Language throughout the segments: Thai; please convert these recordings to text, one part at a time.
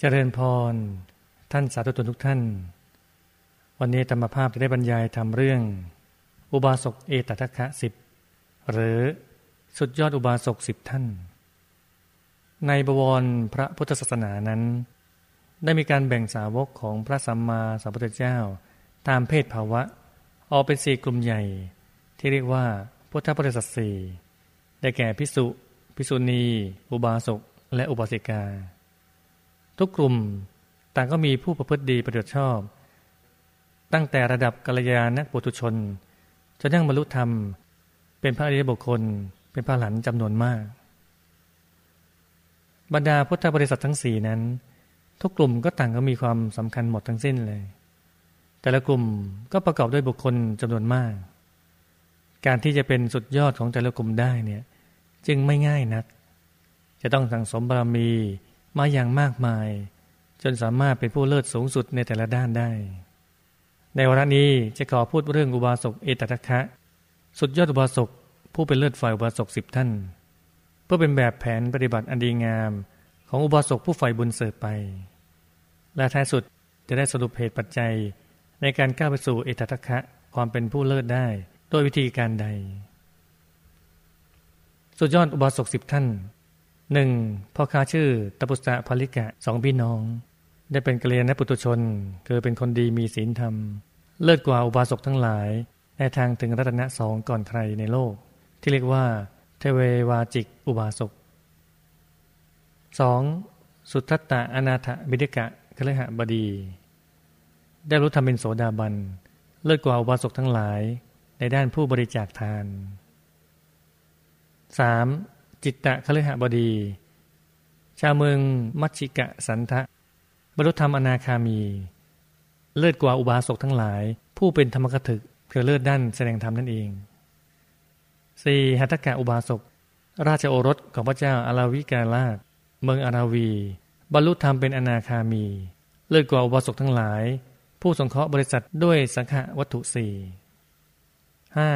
เจริญพร ท่านสาธุชนทุกท่าน วันนี้ธรรมภาพจะได้บรรยายทำเรื่อง อุบาสกเอตทัคคะสิบหรือสุดยอดอุบาสกสิบท่าน ในบวรพระพุทธศาสนานั้น ได้มีการแบ่งสาวกของพระสัมมาสัมพุทธเจ้า ตามเพศภาวะ ออกเป็นสี่กลุ่มใหญ่ ที่เรียกว่าพุทธบริษัทสี่ได้แก่พิสุ พิสุณี อุบาสกและอุบาสิกา ทุกกลุ่มต่างก็มีผู้ประพฤติดีประโยชน์ชอบ ตั้งแต่ระดับกัลยาณปุถุชนจนทั่งบรรลุธรรม เป็นพระอริยบุคคล เป็นพระหลันจำนวนมาก บรรดาพุทธบริษัททั้งสี่นั้น ทุกกลุ่มก็ต่างก็มีความสำคัญหมดทั้งสิ้นเลย แต่ละกลุ่มก็ประกอบด้วยบุคคลจำนวนมาก การที่จะเป็นสุดยอดของแต่ละกลุ่มได้เนี่ย จึงไม่ง่ายนัก จะต้องสั่งสมบารมี มาอย่างมากมาย จนสามารถเป็นผู้เลิศสูงสุดในแต่ละด้านได้ ในวาระนี้จะขอพูดเรื่องอุบาสกเอตทัคะ สุดยอดอุบาสกผู้เป็นเลิศฝ่ายอุบาสกสิบท่าน เพื่อเป็นแบบแผนปฏิบัติอันดีงามของอุบาสกผู้ฝ่ายบุญเสริฐไป และท้ายสุดจะได้สรุปเหตุปัจจัย ในการก้าวไปสู่เอตทัคคะความเป็นผู้เลิศได้ โดยวิธีการใด สุดยอดอุบาสกสิบท่าน หนึ่งพ่อค้าชื่อตปุสตะภลิกะสองพี่น้อง ได้เป็นกเลียนปุตุชน คือเป็นคนดีมีศีลธรรม เลิศกว่าอุบาสกทั้งหลาย ในทางถึงรัตนะสองก่อนใครในโลก ที่เรียกว่า เทเววาจิกอุบาสกสองสุทัตตะอนาถบิดกะคลหบดี ได้รู้ทำเป็นโสดาบัน เลิศกว่าอุบาสกทั้งหลาย ในด้านผู้บริจาคทาน 3. จิตตะคฤหบดี ชาวเมืองมัชชิกะสันทะ บรรลุธรรมอนาคามี เลิศกว่าอุบาสกทั้งหลาย ผู้เป็นธรรมกถึกคือเลิศด้านแสดงธรรมนั่นเอง 4. หัตถกะอุบาสก ราชโอรสของพระเจ้าอาราวิกาลาชเมืองอาราวี บรรลุธรรมเป็นอนาคามี เลิศกว่าอุบาสกทั้งหลาย ผู้สงเคราะห์บริษัทด้วยสังฆวัตถุสี่ห้า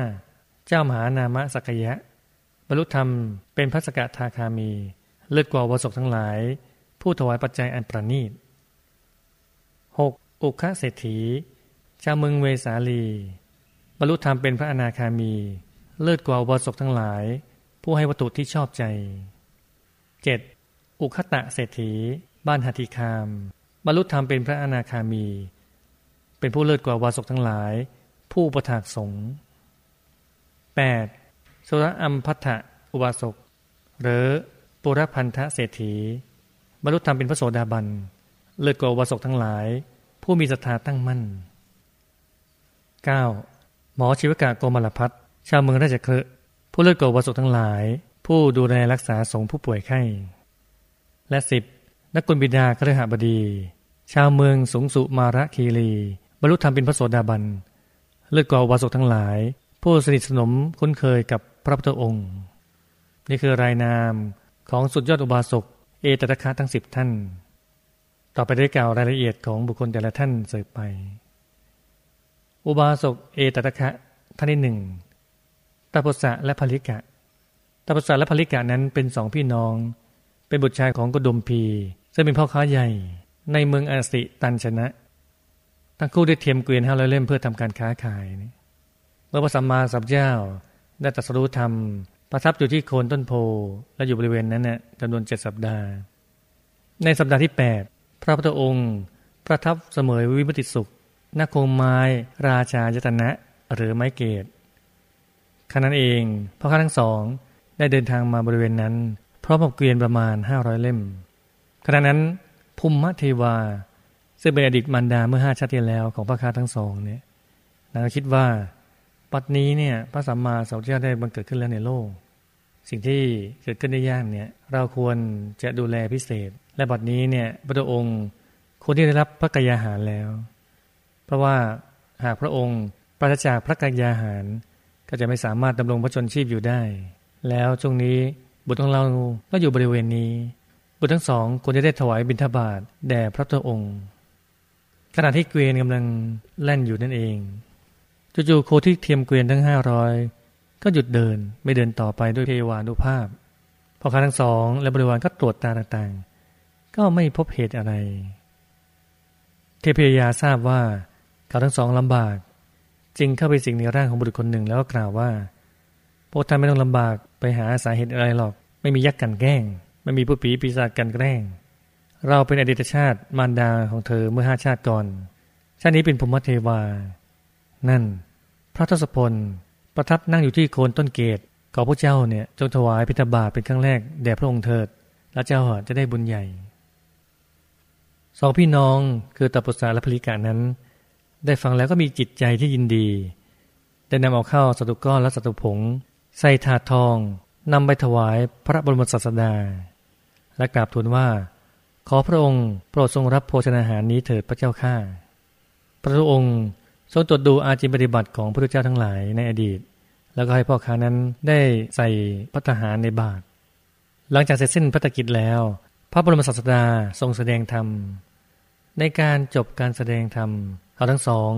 เจ้ามหานามสักยะ รรลุธรรมเป็นพระสกทาคามี เลิศกว่าวสกทั้งหลาย ผู้ถวายปัจจัยอันประณีต 6. อุคเศรษฐี ชาวเมืองเวสาลี บรรลุธรรมเป็นพระอนาคามี เลิศกว่าวสกทั้งหลาย ผู้ให้วัตถุที่ชอบใจ 7. อุคตะเศรษฐี บ้านหัติคาม บรรลุธรรมเป็นพระอนาคามี เป็นผู้เลิศกว่าวสกทั้งหลาย ผู้ประทากสงฆ์ 8. สุรอัมพัทธอุบาสกหรือปุรพันธะเศรษฐี บรรลุธรรมเป็นพระโสดาบัน เลิศกว่าอุบาสกทั้งหลาย ผู้มีศรัทธาตั้งมั่น 9. หมอชีวกะโกมลพัฒชาวเมืองราชเครือผู้เลิศกว่าอุบาสกทั้งหลาย ผู้ดูแลรักษาสงผู้ป่วยไข้ และสิบนักกุลบิดาคฤหบดี ชาวเมืองสูงสุมาระคีรีบรรลุธรรมเป็นพระโสดาบัน เลิศกว่าอุบาสกทั้งหลาย ผู้สนิทสนมคุ้นเคยกับ พระพุทธองค์ นี่คือรายนามของสุดยอดอุบาสกเอตตะคะทั้งสิบท่าน ต่อไปได้กล่าวรายละเอียดของบุคคลแต่ละท่านเสริไป อุบาสกเอตตะคะท่านที่หนึ่งตาปุษะและภลิกะตาปุษะและภลิกะนั้นเป็นสองพี่น้อง เป็นบุตรชายของกดมพี ซึ่งเป็นพ่อค้าใหญ่ในเมืองอาสิตันชนะ ทั้งคู่ได้เทียมเกวียนห้าร้อยเล่มเพื่อทำการค้าขาย เมื่อพระสัมมาสัมพุทธเจ้า ได้ตรัสรู้ธรรม ประทับอยู่ที่โคนต้นโพและอยู่บริเวณนั้นเนี่ยจำนวนเจ็ดสัปดาห์ ในสัปดาห์ที่แปดพระพุทธองค์ประทับเสมอวิมุติสุขนักโคมไม้ราชายตนะหรือไม้เกตขณะนั้นเองพระข้าทั้งสองได้เดินทางมาบริเวณนั้นพร้อมกับเกวียนประมาณห้าร้อยเล่มขณะนั้นภูมิเทวา ซึ่งเป็นอดีตมารดาเมื่อห้าชาติที่แล้วของพระค้าทั้งสองเนี่ยนางคิดว่า ปัจนี้เนี่ยพระสัมมาสัมพุทธเจ้าได้บังเกิดขึ้นแล้วในโลก สิ่งที่เกิดขึ้นได้ยากเนี่ยเราควรจะดูแลพิเศษ และบัดนี้เนี่ยพระองค์ควรที่ได้รับพระกายาหารแล้ว เพราะว่าหากพระองค์ปราศจากพระกายาหาร ก็จะไม่สามารถดำรงพระชนชีพอยู่ได้ แล้วช่วงนี้บุตรของเราก็อยู่บริเวณนี้ บุตรทั้งสองควรจะได้ถวายบิณฑบาตแด่พระตัวองค์ ขณะที่เกวียนกำลังแล่นอยู่นั่นเอง จู่ๆโคที่เทียมเกวียนทั้งห้าร้อยก็หยุดเดินไม่เดินต่อไปด้วยเทวานุภาพพอค้าทั้งสอง และบริวารก็ตรวจตาต่างๆ ก็ไม่พบเหตุอะไร เทพยาทราบว่าเขาทั้งสองลำบาก จึงเข้าไปสิงในร่างของบุรุษคนหนึ่งแล้วก็กล่าวว่าพวกท่านไม่ต้องลำบากไปหาสาเหตุอะไรหรอก ไม่มียักษ์กันแกล้ง ไม่มีผู้ผีปีศาจกันแกล้ง เราเป็นอดีตชาติมารดาของเธอเมื่อห้าชาติก่อน ชาตินี้เป็นภูมิเทวา นั่น พระทศพล ประทับนั่งอยู่ที่โคนต้นเกตขอพระเจ้าเนี่ยจงถวายพิธบาเป็นครั้งแรกแด่พระองค์เถิด และเจ้าจะได้บุญใหญ่สองพี่น้องคือตปุษาและพลิกานั้น ได้ฟังแล้วก็มีจิตใจที่ยินดี ได้นำเอาเข้าสตุก้อนและสตุผง ใส่ถาดทองนำไปถวายพระบรมศาสดา และกราบทูลว่า ขอพระองค์โปรดทรงรับโภชนาหารนี้เถิดพระเจ้าข้าพระองค์ ทรงตรวจดูอาจิปฏิบัติของพระพุทธเจ้าทั้งหลายในอดีต แล้วก็ให้พ่อค้านั้นได้ใส่พัตหารในบาตรหลังจากเสร็จสิ้นพัฒกิจแล้ว พระบรมศาสดาทรงแสดงธรรม ในการจบการแสดงธรรมเขาทั้งสอง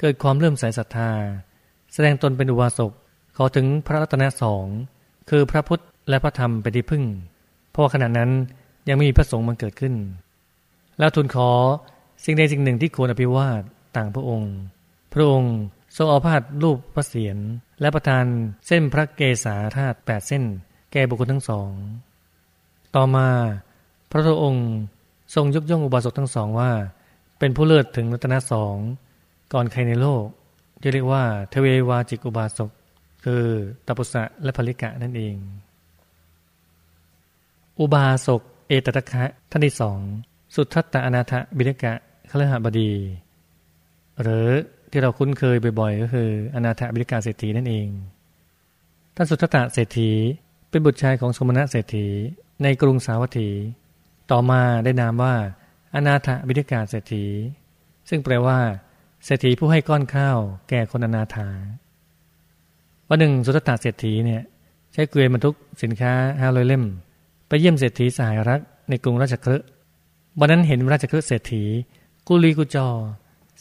เกิดความเลื่อมใสศรัทธา แสดงตนเป็นอุบาสกขอถึงพระรัตนสองคือพระพุทธและพระธรรมเป็นที่พึ่ง เพราะขณะนั้นยังไม่มีพระสงฆ์มันเกิดขึ้น แล้วทูลขอสิ่งใดสิ่งหนึ่งที่ควรอภิวาทต่างพระองค์ พระองค์ทรงอาผ้ารูปพระเศียรและประทานเส้นพระเกศาธาตุแปดเส้น แก่บุคคลทั้งสอง ต่อมาพระองค์ทรงยกย่องอุบาสกทั้งสองว่า เป็นผู้เลิศถึงรัตนสองก่อนใครในโลกจะเรียกว่าเทเววาจิกอุบาสกคือตปุสะและภริกะนั่นเอง อุบาสกเอตตะคะท่านที่สอง สุทัตตะอนาถบิณกะคลหบดี หรือ ที่เราคุ้นเคยบ่อยๆ ก็คือ อนาถบิลิกาเศรษฐีนั่นเอง ท่านสุทธะเศรษฐีเป็นบุตรชายของสมณะเศรษฐีในกรุงสาวัตถี ต่อมาได้นามว่า อนาถบิลิกาเศรษฐี ซึ่งแปลว่าเศรษฐีผู้ให้ก้อนข้าวแก่คนอนาถาวันหนึ่งสุทธะเศรษฐีเนี่ยใช้เกวียนบรรทุกสินค้าห้าร้อยเล่ม ไปเยี่ยมเศรษฐีสหายรักในกรุงราชคฤห์วันนั้นเห็นราชคฤห์เศรษฐีกุลีกุจอ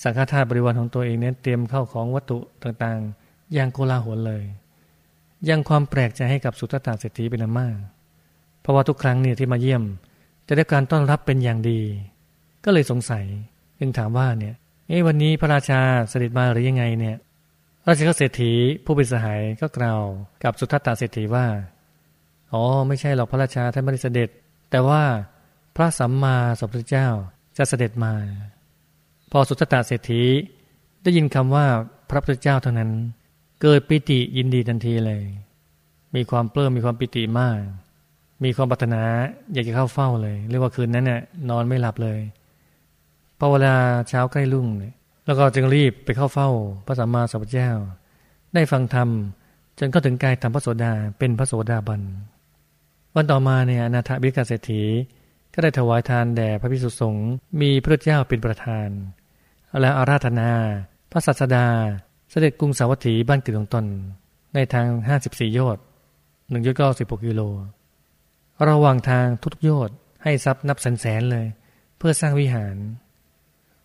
สังฆทาสบริวารของตัวเองเนี่ยเตรียมเข้าของวัตถุต่างๆ อย่างโกลาหลเลย ยังความแปลกใจให้กับสุตตาเศรษฐีเป็นอันมากเพราะว่าทุกครั้งเนี่ยที่มาเยี่ยม จะได้การต้อนรับเป็นอย่างดี ก็เลยสงสัยจึงถามว่าเนี่ยเอ้วันนี้พระราชาเสด็จมาหรือยังไงเนี่ย ราชกเศรษฐีผู้เป็นสหายก็กล่าวกับสุทัตตาเศรษฐีว่าอ๋อไม่ใช่หรอกพระราชาท่านไม่ได้เสด็จ แต่ว่าพระสัมมาสัมพุทธเจ้าจะเสด็จมา พอสุตตะเศรษฐีได้ยินคำว่าพระพุทธเจ้าเท่านั้น เกิดปิติยินดีทันทีเลย มีความเปลื้มมีความปิติมาก มีความปรารถนาอยากจะเข้าเฝ้าเลย เรียกว่าคืนนั้นเนี่ยนอนไม่หลับเลยพอเวลาเช้าใกล้รุ่งเนี่ยแล้วก็จึงรีบไปเข้าเฝ้าพระสัมมาสัมพุทธเจ้า ได้ฟังธรรมจนเข้าถึงกายธรรมพระโสดาเป็นพระโสดาบัน วันต่อมาเนี่ยนาถบิกาเศรษฐีก็ได้ถวายทานแด่พระพิสุสงฆ์มีพระเจ้าเป็นประธาน และอาราธนา พระสัสดา เสด็จกรุงสาวัตถีบ้านเกิดของตน ในทาง54โยชน์หนึ่งยอดก็สิบหกกิโล ระหว่างทางทุกโยชน์ให้ทรัพย์นับแสนแสนเลย เพื่อสร้างวิหาร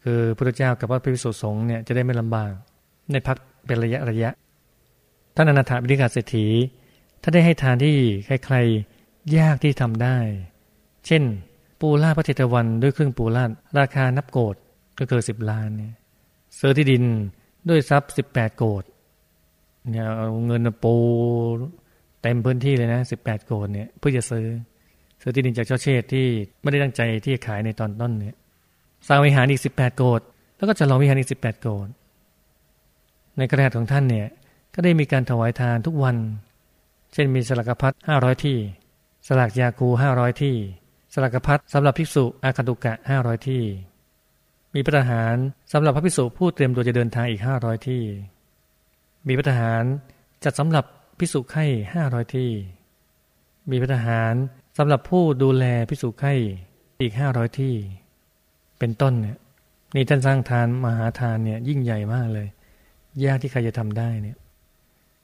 คือพระเจ้ากับพระพิสุสงฆ์เนี่ยจะได้ไม่ลำบากในพักเป็นระยะระยะ ท่านอนาถบิณฑาเศรษฐีถ้านได้ให้ทานที่ใครๆยากที่ทำได้ เช่น ปูล่าพระเทตวันด้วยเครื่องปูล่าราคานับโกด ก็เกิดสิบล้านเนี่ยซื้อที่ดินด้วยทรัพย์สิบแปดโกดเนี่ยเอาเงินปูเต็มพื้นที่เลยนะสิบแปดโกดเนี่ยเพื่อจะซื้อ ซื้อที่ดินจากเจ้าเชษที่ไม่ได้ตั้งใจที่จะขายในตอนต้นเนี่ยสร้างวิหารอีกสิบแปดโกดแล้วก็จะลองวิหารอีกสิบแปดโกดในกระดาษของท่านเนี่ยก็ได้มีการถวายทานทุกวัน เช่นมีสลักพัดห้าร้อยที่ สลักยาคูห้าร้อยที่ สลักพัดสำหรับภิกษุอาคตุกะห้าร้อยที่ มีพระทหารสำหรับพระภิกษุผู้เตรียมตัวจะเดินทางอีกห้าร้อยที่ มีพระทหารจัดสำหรับภิกษุไข้ห้าร้อยที่ มีพระทหารสำหรับผู้ดูแลภิกษุไข้อีกห้าร้อยที่ เป็นต้นเนี่ยนี่ท่านสร้างทานมหาทานเนี่ยยิ่งใหญ่มากเลย ยากที่ใครจะทำได้เนี่ย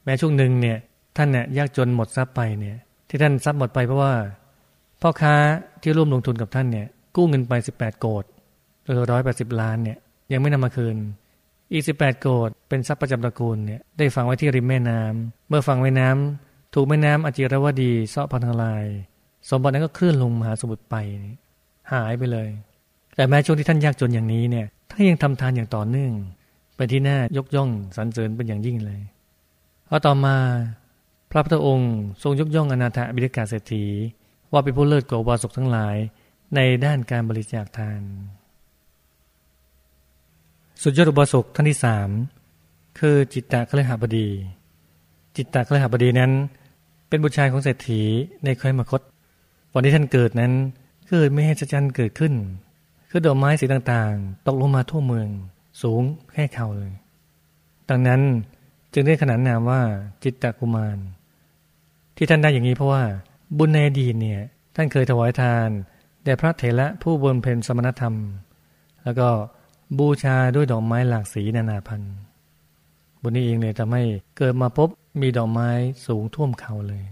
แม้ช่วงหนึ่งเนี่ย ท่านเนี่ยยากจนหมดทรัพย์ไปเนี่ย ที่ท่านทรัพย์หมดไปเพราะว่าพ่อค้าที่ร่วมลงทุนกับท่านเนี่ย กู้เงินไปสิบแปดโกด เออร้อยแปดสิบล้านเนี่ยยังไม่นำมาคืน อีกสิบแปดโกดเป็นทรัพย์ประจำตระกูลเนี่ยได้ฝังไว้ที่ริมแม่น้ำเมื่อฝังไว้น้ำถูกแม่น้ำอจิรวดีเซาะพังทลาย สมบัตินั้นก็คลื่นลงมหาสมุทรไป หายไปเลย แต่แม้ช่วงที่ท่านยากจนอย่างนี้เนี่ยท่านยังทำทานอย่างต่อเนื่องเป็นที่น่ายกย่องสรรเสริญเป็นอย่างยิ่งเลยพอต่อมาพระพุทธองค์ทรงยกย่องอนาถบิณฑกาเศรษฐี ว่าเป็นผู้เลิศกว่าอุบาสกทั้งหลายในด้านการบริจาคทาน สุดยอดอุบาสกท่านที่สามคือจิตตะเคลหบดี จิตตะเคลหบดีนั้น เป็นบุตรชายของเศรษฐีในเคยมคต วันที่ท่านเกิดนั้นเกิดไม่ให้จันเกิดขึ้น คือดอกไม้สีต่างๆ ตกลงมาทั่วเมือง สูงแค่เข่าเลย ดังนั้นจึงได้ขนานนามว่าจิตตะกุมาร ที่ท่านได้อย่างนี้เพราะว่าบุญในอดีตเนี่ยท่านเคยถวายทานแด่พระเถระผู้บนเพนสมณธรรม แล้วก็ บูชาด้วยดอกไม้หลากสีนานาพันธุ์บุญนี้เองเลยทำให้เกิดมาพบมีดอกไม้สูงท่วมเขาเลย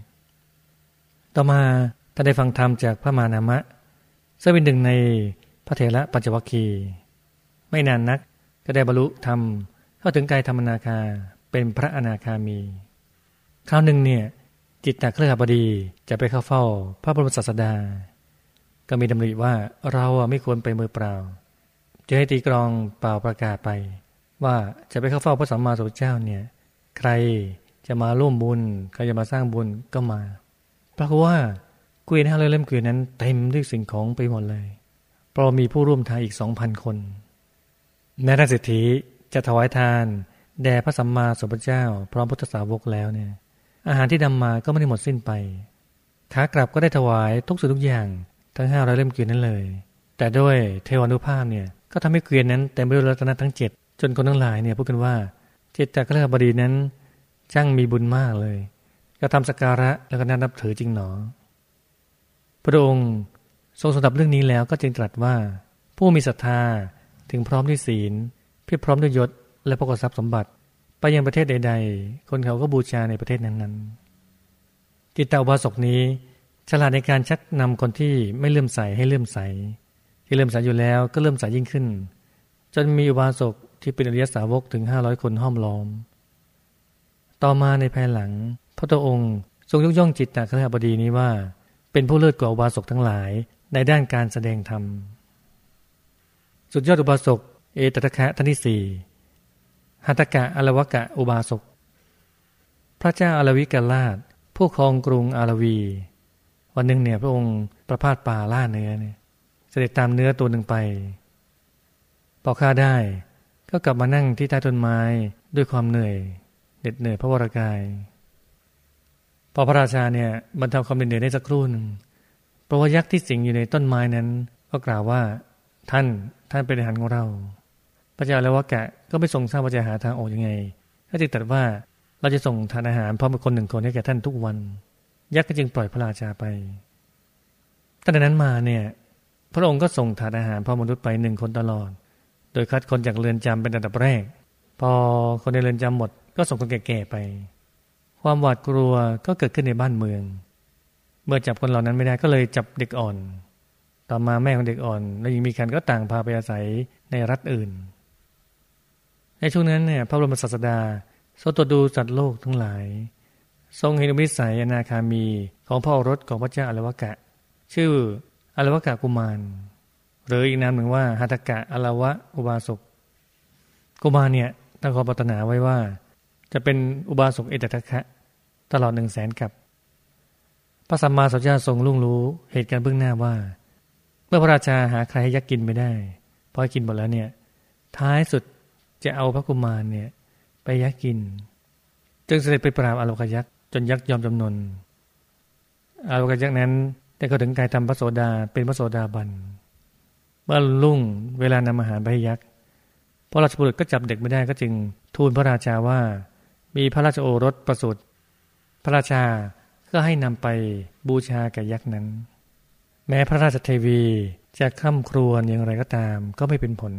ต่อมาท่านได้ฟังธรรมจากพระมานามะซึ่งเป็นหนึ่งในพระเถระปัญจวัคคีย์ไม่นานนักก็ได้บรรลุธรรมเข้าถึงกายธรรมนาคาเป็นพระอนาคามี คราวหนึ่งเนี่ยจิตตะเครือขบดีจะไปเข้าเฝ้า พระบรมศาสดา ก็มีดำริว่าเราไม่ควรไปมือเปล่า จะให้ตีกรองเปล่าประกาศไป ว่าจะไปเข้าเฝ้าพระสัมมาสัมพุทธเจ้าเนี่ย ใครจะมาร่วมบุญใครจะมาสร้างบุญก็มาปรากฏว่าเกวียนห้าร้อยเล่มเกวียนนั้นเต็มด้วยสิ่งของไปหมดเลยเพราะมีผู้ร่วมทางอีกสองพันคนแม้ท่านเศรษฐีจะถวายทานแด่พระสัมมาสัมพุทธเจ้า พร้อมพุทธสาวกแล้วเนี่ย อาหารที่นำมาก็ไม่ได้หมดสิ้นไปขากลับก็ได้ถวายทุกสิ่งทุกอย่างทั้งห้าร้อยเล่มเกวียนนั้นเลย แต่ด้วยเทวานุภาพเนี่ย ก็ทำให้เกวียนนั้นเต็มไปด้วยรัตนทั้งเจ็ดจนคนทั้งหลายเนี่ยพูดกันว่าเจตจากเรื่องบดีนั้นช่างมีบุญมากเลยก็ทำสการะแล้วก็น่านับถือจริงหนอ พระองค์ทรงสดับเรื่องนี้แล้วก็จึงตรัสว่า ผู้มีศรัทธาถึงพร้อมด้วยศีล เพียบพร้อมด้วยยศ และพระกอบทรัพย์สมบัติ ไปยังประเทศใด ๆ คนเขาก็บูชาในประเทศนั้นๆจิตตอุบาสกนี้ ฉลาดในการชักนำคนที่ไม่เลื่อมใสให้เลื่อมใส ที่เลื่อมใสอยู่แล้วก็เลื่มใสยิ่งขึ้น จนมีอุบาสกที่เป็นอริยสาวกถึงห้าร้อยคนห้อมล้อม ต่อมาในภายหลัง พระตองค์ทรงยกย่องจิตตะครบดีนี้ว่า เป็นผู้เลิศกว่าอุบาสกทั้งหลายในด้านการแสดงธรรม สุดยอดอุบาสกเอตตะคะท่านที่สี่หัตกะอลวกะอุบาสก พระเจ้าอลวิกาลาช ผู้ครองกรุงอารวี วันหนึ่งเนี่ยพระองค์ประพาสป่าล่าเนื้อเนี่ย เสด็จตามเนื้อตัวหนึ่งไป พอฆ่าได้ก็กลับมานั่งที่ใต้ต้นไม้ด้วยความเหนื่อยเหน็ดเหนื่อยพระวรากาย พอพระราชาเนี่ยบรรเทาความเหนื่อยได้สักครู่หนึ่งเพราะว่ายักษ์ที่สิงอยู่ในต้นไม้นั้น ก็กล่าวว่าท่านท่านเป็นอาหารของเรา พระเจ้าแล้วว่ากะก็ไม่ทรงทราบว่าจะหาทางออกยังไงก็จึงตรัสว่าเราจะส่งทานอาหารพร้อมกับคนหนึ่งคนให้แก่ท่านทุกวัน ยักษ์ก็จึงปล่อยพระราชาไปตั้งแต่นั้นมาเนี่ย พระองค์ก็ส่งทานอาหารพร้อมนุษย์ไปหนึ่งคนตลอด โดยคัดคนจากเรือนจำเป็นอันดับแรก พอคนในเรือนจำหมด ก็ส่งคนแก่ๆไป ความหวาดกลัวก็เกิดขึ้นในบ้านเมือง เมื่อจับคนเหล่านั้นไม่ได้ก็เลยจับเด็กอ่อน ต่อมาแม่ของเด็กอ่อน และยังมีคันก็ต่างพาไปอาศัยในรัฐอื่น ในช่วงนั้นเนี่ยพระบรมศาสดาทรงตรวจดูสัตว์โลกทั้งหลาย ทรงเห็นอุมิสัยอนาคามีของพระโอรสของพระเจ้าอรวกะ ชื่อ อรวกะกุมาร หรืออีกนามหนึ่งว่าหัตกะอรวะอุบาสกกุมารเนี่ยตั้งความปรารถนาไว้ว่า จะเป็นอุบาสกเอตตะคะ ตลอดหนึ่งแสนกับ พระสัมมาสัมพุทธเจ้าทรงลุ่งรู้เหตุการณ์เบื้องหน้าว่า เมื่อพระราชาหาใครให้ยักกินไม่ได้พอกินหมดแล้วเนี่ย ท้ายสุดจะเอาพระกุมารเนี่ย ไปยักกิน จึงเสด็จไปปราบอารกยักษ์จนยักษ์ยอมจำนนอารกยักษ์นั้น ได้เข้าถึงกายทำพระโสดาเป็นพระโสดาบันเมื่อลุ่งเวลานำอาหารไปให้ยักษ์พระราชบุตรก็จับเด็กไม่ได้ก็จึงทูลพระราชาว่า มีพระราชโอรสประสูติพระราชาก็ให้นำไปบูชาแก่ยักษ์นั้น แม้พระราชเทวีจะข้ามครวญอย่างไรก็ตามก็ไม่เป็นผล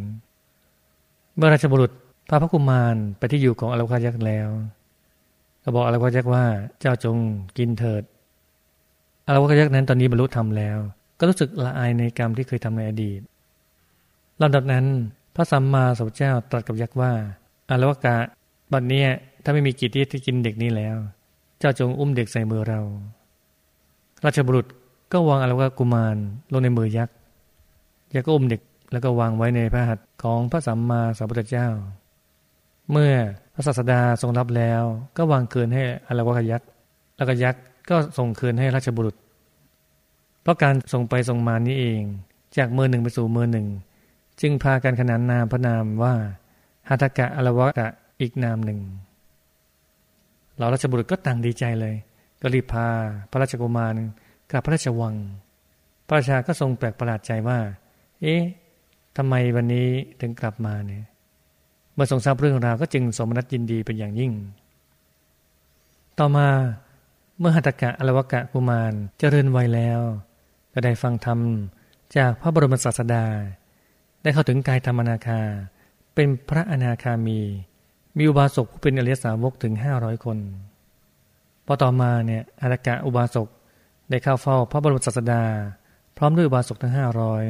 เมื่อราชบุรุษพาพระกุมารไปที่อยู่ของอลวายักษ์แล้ว ก็บอกอลวายักษ์ว่าเจ้าจงกินเถิด อลวายักษ์นั้นตอนนี้บรรลุธรรมแล้ว ก็รู้สึกละอายในกรรมที่เคยทำในอดีตลำดับนั้น พระสัมมาสัมพุทธเจ้าตรัสกับยักษ์ว่าอลวกะบัดนี้ถ้าไม่มีกิจที่กินเด็กนี้แล้ว เจ้าจงอุ้มเด็กใส่มือเรา ราชบุรุษก็วางอลวะกุมารลงในมือยักษ์ยาก็อุ้มเด็กแล้วก็วางไว้ในพระหัตถ์ของพระสัมมาสัมพุทธเจ้า เมื่อพระศาสดาทรงรับแล้ว ก็วางคืนให้อรวกยักษ์แล้วก็ยักษ์ ก็ส่งคืนให้ราชบุรุษ เพราะการส่งไปส่งมานี้เอง จากเมือหนึ่งไปสู่เมือหนึ่ง จึงพากันขนานนามพระนามว่าหัตกะอรวกะอีกนามหนึ่งเหล่าราชบุรุษก็ต่างดีใจเลย ก็รีบพาพระราชกุมารกับพระราชวัง พระราชาก็ทรงแปลกประหลาดใจว่า เอ๊ะทำไมวันนี้ถึงกลับมาเนี่ย เมื่อทรงทราบเรื่องราวก็จึงสมนัตยินดีเป็นอย่างยิ่ง ต่อมา เมื่อหัตกะอรวกะกุมารเจริญวัยแล้ว ก็ได้ฟังธรรมจากพระบรมศาสดา ได้เข้าถึงกายธรรมนาคา เป็นพระอนาคามี มีอุบาสกผู้เป็นอริยสาวกถึงห้าร้อยคนพอต่อมาเนี่ยอัตกะอุบาสกได้เข้าเฝ้าพระบรมศาสดา พร้อมด้วยอุบาสกทั้งห้าร้อย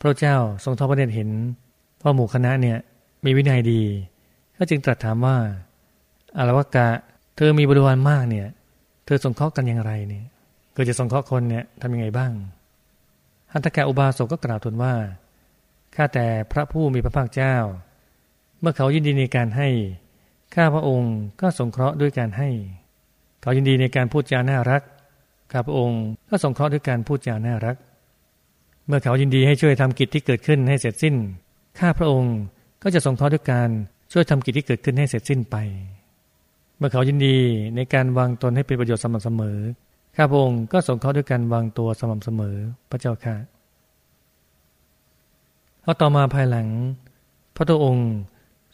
พระเจ้าทรงทอดพระเนตรเห็นว่าหมู่คณะเนี่ยมีวินัยดี ก็จึงตรัสถามว่าอารวกะเธอมีบริวารมากเนี่ย ธอสงเคราะห์กันอย่างไรเนี่ยเกิดจะสงเคราะห์คนเนี่ยทำยังไงบ้าง หันตกะอุบาสกก็กล่าวทูลว่า ข้าแต่พระผู้มีพระภาคเจ้า เมื่อเขายินดีในการให้ ข้าพระองค์ก็สงเคราะห์ด้วยการให้ เขายินดีในการพูดจาน่ารัก ข้าพระองค์ก็สงเคราะห์ด้วยการพูดจาน่ารัก เมื่อเขายินดีให้ช่วยทำกิจที่เกิดขึ้นให้เสร็จสิ้น ข้าพระองค์ก็จะทรงทอด้วยการช่วยทำกิจที่เกิดขึ้นให้เสร็จสิ้นไป เมื่อเขายินดีในการวางตนให้เป็นประโยชน์สม่ำเสมอ ข้าพระองค์ก็ทรงเขาด้วยการวางตัวสม่ำเสมอพระเจ้าค่ะพอต่อมาภายหลัง พระตัวองค์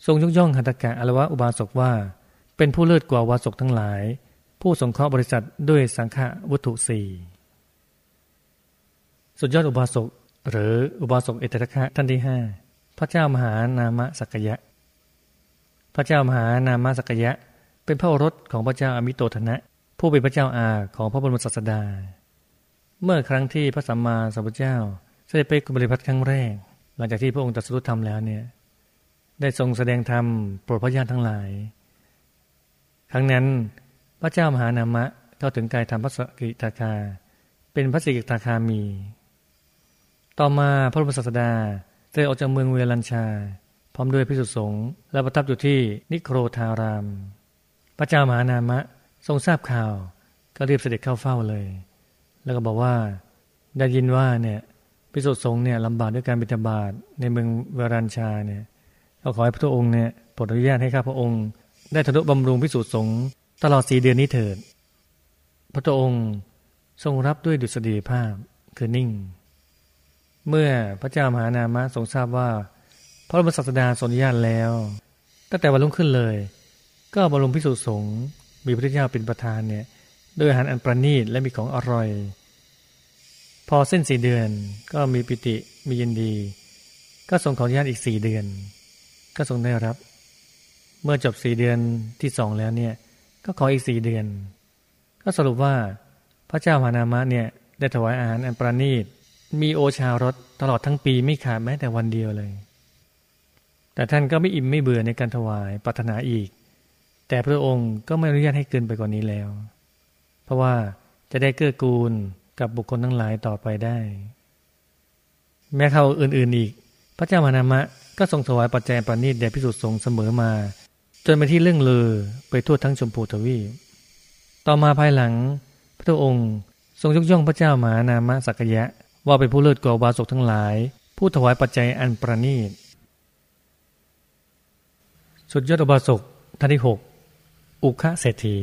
ทรงยกย่องหัตถกะอรวะอุบาสกว่า เป็นผู้เลิศกว่าวาสกทั้งหลาย ผู้สงเคราะห์บริษัทด้วยสังฆวัตถุสี่สุดยอดอุบาสกหรืออุบาสกเอตตะคะท่านที่ห้าพระเจ้ามหานามสักยะ พระเจ้ามหานามสักยะ เป็นพระโอรสของพระเจ้าอมิโตธนะ ผู้เป็นพระเจ้าอาของพระบรมศาสดา เมื่อครั้งที่พระสัมมาสัมพุทธเจ้าเสด็จไปกุบริพัฒครั้งแรก หลังจากที่พระองค์ตรัสรู้ธรรมแล้วเนี่ยได้ทรงแสดงธรรมโปรดพระญาติทั้งหลาย ครั้งนั้นพระเจ้ามหานามะเข้าถึงกายธรรมพระสกิทาคา เป็นพระสิกิทาคามี ต่อมาพระบรมศาสดาเสด็จออกจากเมืองเวลัญชา พร้อมด้วยพิสุทธิสงฆ์และประทับอยู่ที่นิโครธาราม พระเจ้ามหานามะทรงทราบข่าว ก็รีบเสด็จเข้าเฝ้าเลย แล้วก็บอกว่าได้ยินว่าเนี่ยพิสุทธิสงฆ์เนี่ยลำบากด้วยการบิณฑบาตในเมืองเวรัญชาเนี่ยเราขอให้พระองค์เนี่ยโปรดอนุญาตให้ข้าพระองค์ ได้ทนุบำรุงพิสุทธิสงฆ์ตลอดสีเดือนนี้เถิด พระองค์ทรงรับด้วยดุษฎีภาพคือนิ่ง เมื่อพระเจ้ามหานามะทรงทราบว่า พระบรมศาสดาทรงอนุญาตแล้วตั้งแต่วันรุ่งขึ้นเลย ก็บรมพิสุสงฆ์มีพระเจ้าเป็นประธานเนี่ยด้วยอาหารอันประณีตและมีของอร่อย พอเส้นสี่เดือนก็มีปิติมียินดี ก็ทรงขออนุญาตอีกสี่เดือน ก็ทรงได้รับ เมื่อจบสี่เดือนที่สองแล้วเนี่ย ก็ขออีกสี่เดือน ก็สรุปว่าพระเจ้าหานามะเนี่ยได้ถวายอาหารอันประณีต มีโอชารสตลอดทั้งปีไม่ขาดแม้แต่วันเดียวเลย แต่ท่านก็ไม่อิ่มไม่เบื่อในการถวายปรารถนาอีก แต่พระองค์ก็ไม่อนุญาตให้เกินไปกว่านี้แล้ว เพราะว่าจะได้เกื้อกูลกับบุคคลทั้งหลายต่อไปได้ แม้เขาอื่นๆอีก พระเจ้ามานามะก็ทรงถวายปัจจัยปณิตแด่พิสุทธิสงฆ์เสมอมา จนไปที่เรื่องลือไปทั่วทั้งชมพูทวีต่อมาภายหลัง พระองค์ทรงยกย่องพระเจ้ามานามะสักยะ ว่าเป็นผู้เลิศกว่าบาสกทั้งหลาย ผู้ถวายปัจจัยอันประณีตสุดยอดอบาสกท่านที่หก อุคะเศรษฐี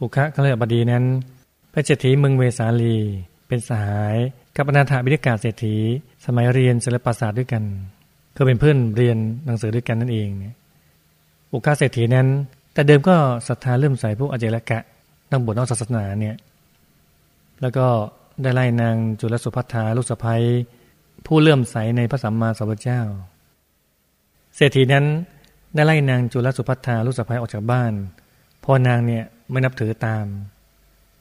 อุคะกัลยาบดีนั้นเป็นเศรษฐีเมืองเวสาลี เป็นสหายกับอนาถาบิดกาเศรษฐี สมัยเรียนศิลปศาสตร์ด้วยกัน ก็เป็นเพื่อนเรียนหนังสือด้วยกันนั่นเองอุคะเศรษฐีนั้น แต่เดิมก็ศรัทธาเริ่มใส่พวกอเจรกะนังบวชนอกศาสนาเนี่ยแล้วก็ได้ไล่นางจุลสุภัทาลูกสะพ้ยผู้เลื่อมใสในพระสัมมาสัมพุทธเจ้า เศรษฐีนั้น ได้ไล่นางจุลสุภัทาลูกสะพ้ยออกจากบ้านพอนางเนี่ยไม่นับถือตาม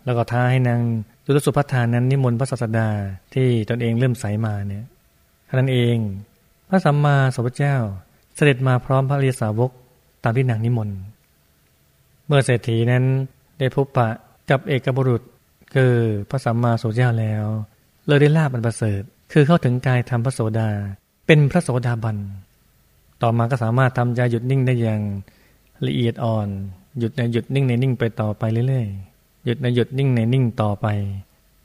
แล้วก็ท้าให้นางจุลสุภัทานั้นนิมนต์พระศาสดาที่ตนเองเลื่มใสมาเนี่ยท่านั้นเอง พระสัมมาสัมพุทธเจ้าเสด็จมาพร้อมพระเรียสาวกตามที่นางนิมนต์ เมื่อเศรษฐีนั้นได้พบปะกับเอกบุรุษคือพระสัมมาสัมพุทธเจ้าแล้ว เลยได้ลาบอันประเสริฐ คือเข้าถึงกายธรรมพระโสดา เป็นพระโสดาบัน ต่อมาก็สามารถทำใจหยุดนิ่งได้อย่างละเอียดอ่อน หยุดในหยุดนิ่งในนิ่งไปต่อไปเรื่อยๆหยุดในหยุดนิ่งในนิ่งต่อไป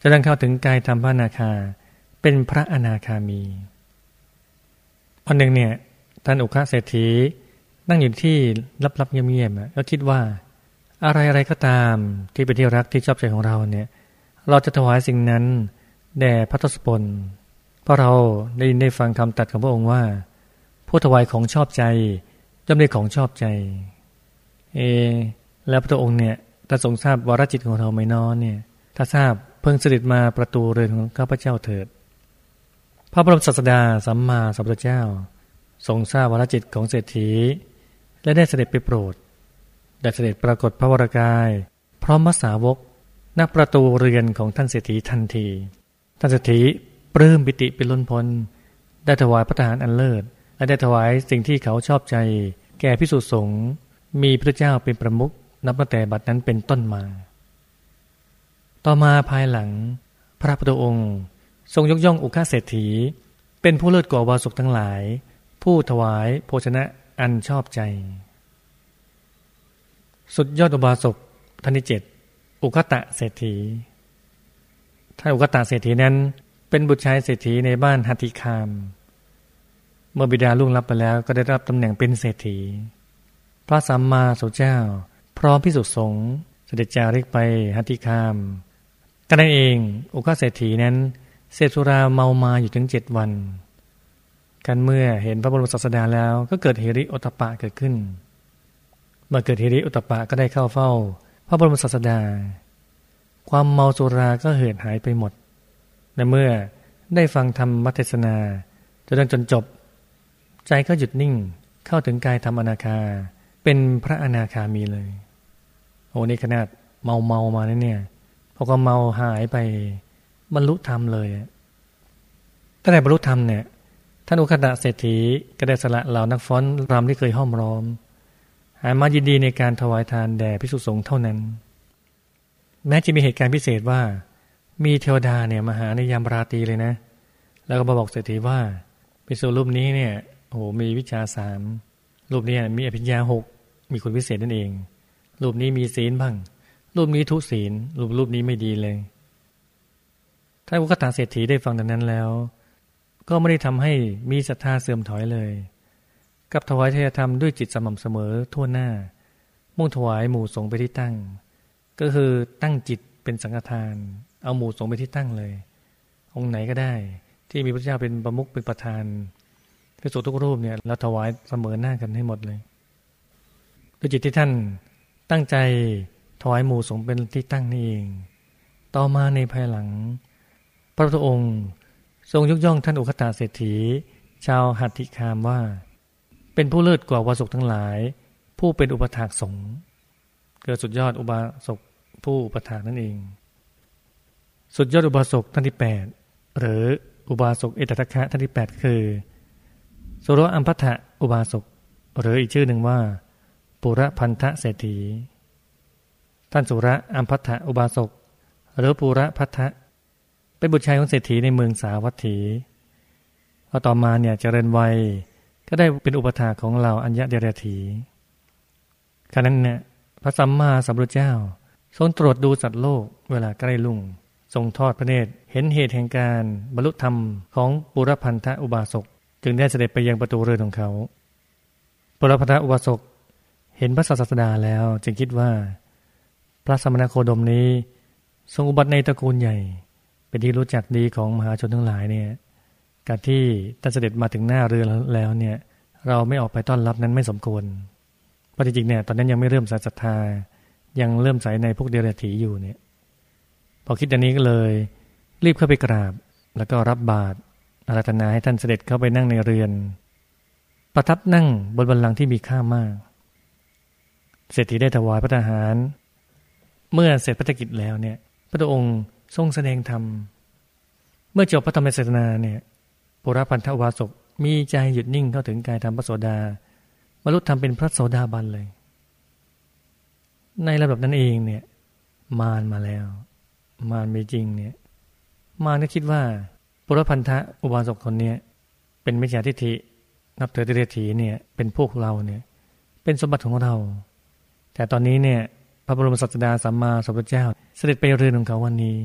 จะดังเข้าถึงกายธรรมพระนาคา เป็นพระอนาคามีวันหนึ่งเนี่ยท่านอุคเศรษฐีนั่งอยู่ที่ลับๆเงียบๆก็คิดว่า อะไรอะไรก็ตามที่เป็นที่รักที่ชอบใจของเราเนี่ยเราจะถวายสิ่งนั้นแด่พระทศพลเพราะเราได้ได้ฟังคำตัดของพระองค์ว่า ผู้ถวายของชอบใจย่อมได้ของชอบใจ เอ แล้วพระองค์เนี่ยถ้าทรงทราบวรจิตของเราไม่นอยเนี่ย ถ้าทราบเพิ่งเสด็จมาประตูเรือนของข้าพเจ้าเถิด พระบรมศาสดาสัมมาสัมพุทธเจ้า ทรงทราบวรจิตของเศรษฐี และได้เสด็จไปโปรด ได้เสด็จปรากฏพระวรากาย พร้อมมัสาวกณประตูเรือนของท่านเศรษฐีทันที ท่านเศรษฐีปลื้มปิติเป็นล้นพ้นได้ถวายพระทหารอันเลิศ และได้ถวายสิ่งที่เขาชอบใจ แก่พิสุสงฆ์มีพระเจ้าเป็นประมุขนับตั้งแต่บัดนั้นเป็นต้นมา ต่อมาภายหลัง พระพุทธองค์ ทรงยกย่องอุคาเศรษฐี เป็นผู้เลิศกว่าวาสุกทั้งหลาย ผู้ถวายโภชนะอันชอบใจ สุดยอดอุบาสกท่านที่เจ็ดอุคตะเศรษฐีท่านอุคตะเศรษฐีนั้น เป็นบุตรชายเศรษฐีในบ้านหัตถิคาม เมื่อบิดาล่วงลับไปแล้วก็ได้รับตำแหน่งเป็นเศรษฐี พระสัมมาสัมพุทธเจ้า พร้อมพิสุสงฆ์เสด็จจาริกไปหัตถิคามกันนั่นเองอุคเศรษฐีนั้นเสพสุราเมามาอยู่ถึงเจ็ดวัน กันเมื่อเห็นพระบรมศาสดาแล้วก็เกิดเฮริโอตปะเกิดขึ้น เมื่อเกิดเฮริโอตปะก็ได้เข้าเฝ้า พระบรมศาสดา ความเมาสุราก็เหือดหายไปหมดและเมื่อได้ฟังธรรมเทศนาจนจนจบ ใจก็หยุดนิ่งเข้าถึงกายธรรมอนาคา เป็นพระอนาคามีเลย โอ้นี่ขนาดเมาเมามาเนี่ยพอก็เมาหายไปบรรลุธรรมเลยตั้งแต่บรรลุธรรมเนี่ยท่านอุคตะเศรษฐีก็ได้สละเหล่านักฟ้อนรำที่เคยห้อมร้อม หามายินดีในการถวายทานแด่พิสุสงฆ์เท่านั้น แม้จะมีเหตุการณ์พิเศษว่า มีเทวดาเนี่ยมาหาในยามราตรีเลยนะ แล้วก็มาบอกเศรษฐีว่าพิสุรูปนี้เนี่ย โอ้โหมีวิชาสามรูปนี้มีอภิญญาหกมีคนพิเศษนั่นเอง รูปนี้มีศีลบ้าง รูปนี้ทุศีล รูปรูปนี้ไม่ดีเลยท่านอุกตาเศรษฐีได้ฟังดังนั้นแล้ว ก็ไม่ได้ทำให้มีศรัทธาเสื่อมถอยเลย กับถวายเทยธรรมด้วยจิตสม่ำเสมอทั่วหน้า มุ่งถวายหมู่สงไปที่ตั้ง ก็คือตั้งจิตเป็นสังฆทาน เอาหมู่สงไปที่ตั้งเลย องค์ไหนก็ได้ ที่มีพระเจ้าเป็นประมุขเป็นประธาน พระสงฆ์ทุกรูปเนี่ยเราถวายเสมอหน้ากันให้หมดเลยด้วยจิตที่ท่านตั้งใจถวายหมู่สงเป็นที่ตั้งนี่เอง ต่อมาในภายหลัง พระพุทธองค์ทรงยกย่องท่านอุคตาเศรษฐี ชาวหัตถิคามว่า เป็นผู้เลิศกว่าวาสุกทั้งหลาย ผู้เป็นอุปถากสงเกิดสุดยอดอุบาสกผู้อุปถากนั่นเอง สุดยอดอุบาสกท่านที่ 8 หรืออุบาสกเอตทัคคะท่านที่ 8 คือ สุรอัมพัทธะอุบาสกหรืออีกชื่อหนึ่งว่า ปุระพันธะเศรษฐี ท่านสุระอัมพัทธะอุบาสกหรือปุระพัทธะเป็นบุตรชายของเศรษฐีในเมืองสาวัตถีพอต่อมาเนี่ยเจริญวัยก็ได้เป็นอุปถาของเราอัญญะเดรธีขณะนั้นเนี่ยพระสัมมาสัมพุทธเจ้าทรงตรวจดูสัตว์โลกเวลาใกล้ลุ่ง ทรงทอดพระเนตรเห็นเหตุแห่งการบรรลุธรรมของปุรพันธะอุบาสก จึงได้เสด็จไปยังประตูเรือนของเขาปรพันธะอุบาสกเห็นพระศาสดาแล้วจึงคิดว่า พระสมณโคดมนี้ ทรงอุบัติในตระกูลใหญ่ เป็นที่รู้จักดีของมหาชนทั้งหลายเนี่ยการที่ท่านเสด็จมาถึงหน้าเรือแล้วเนี่ย เราไม่ออกไปต้อนรับนั้นไม่สมควรเพราะจริงๆเนี่ยตอนนั้นยังไม่เริ่มศรัทธา ยังเริ่มใส่ในพวกเดรัจฉีอยู่เนี่ย พอคิดอย่างนี้ก็เลย รีบเข้าไปกราบ แล้วก็รับบาตร อาราธนาให้ท่านเสด็จเข้าไปนั่งในเรือน ประทับนั่งบนบันลังที่มีค่ามาก เศรษฐีได้ถวายพระทหาร เมื่อเสร็จพระกิจแล้วเนี่ย พระองค์ทรงแสดงธรรม เมื่อจบพระธรรมเทศนาเนี่ยปุรพันธวาสกมีใจหยุดนิ่งเข้าถึงกายธรรมพระโสดาบรรลุธรรมเป็นพระโสดาบันเลย ในระดับนั้นเองเนี่ย มารมาแล้ว มารมีจริงเนี่ย มารก็คิดว่า ปุรพันธะอุบาสกคนนี้เป็นมิจฉาทิฏฐินับถือติเรถีเนี่ย เป็นพวกเราเนี่ย เป็นสมบัติของเรา แต่ตอนนี้เนี่ย พระบรมศาสดาสัมมาสัมพุทธเจ้า เสด็จไปเรือนของเขาวันนี้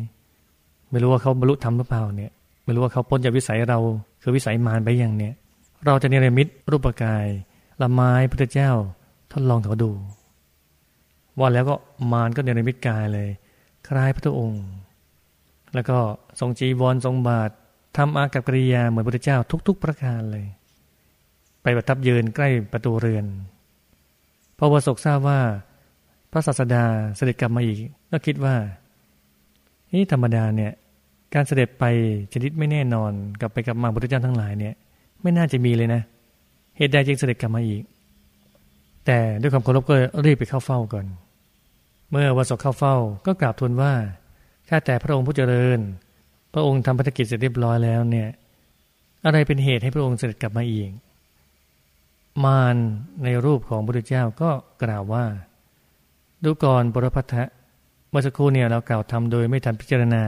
ไม่รู้ว่าเขาบรรลุธรรมหรือเปล่าเนี่ย ไม่รู้ว่าเขาพ้นจากวิสัยเรา คือวิสัยมารไปอย่างเนี่ย เราจะเนรมิตรูปกายละไม้พระเจ้าทดลองเขาดู ว่าแล้วก็มารก็เนรมิตกายเลย คล้ายพระองค์ แล้วก็ทรงจีวรทรงบาท ทำอากับกริยาเหมือนพระเจ้าทุก ๆ ประการเลย ไปประทับยืนใกล้ประตูเรือนพอวสกทราบว่า พระศาสดาเสด็จกลับมาอีก ก็คิดว่า นี่ธรรมดาเนี่ย การเสด็จไปชนิดไม่แน่นอนกลับไปกลับมาพระเจ้าทั้งหลายเนี่ย ไม่น่าจะมีเลยนะ เหตุใดจึงเสด็จกลับมาอีก แต่ด้วยความเคารพก็รีบไปเข้าเฝ้าก่อน เมื่อวสกเข้าเฝ้าก็กราบทูลว่าข้าแต่พระองค์ผู้เจริญ พระองค์ทำพัฒกิจเสร็จเรียบร้อยแล้วเนี่ย อะไรเป็นเหตุให้พระองค์เสด็จกลับมาอีก มารในรูปของพระพุทธเจ้าก็กล่าวว่า ดูก่อนบรพัทธะเมื่อสักครู่เนี่ยเรากล่าวทำโดยไม่ทันพิจารณา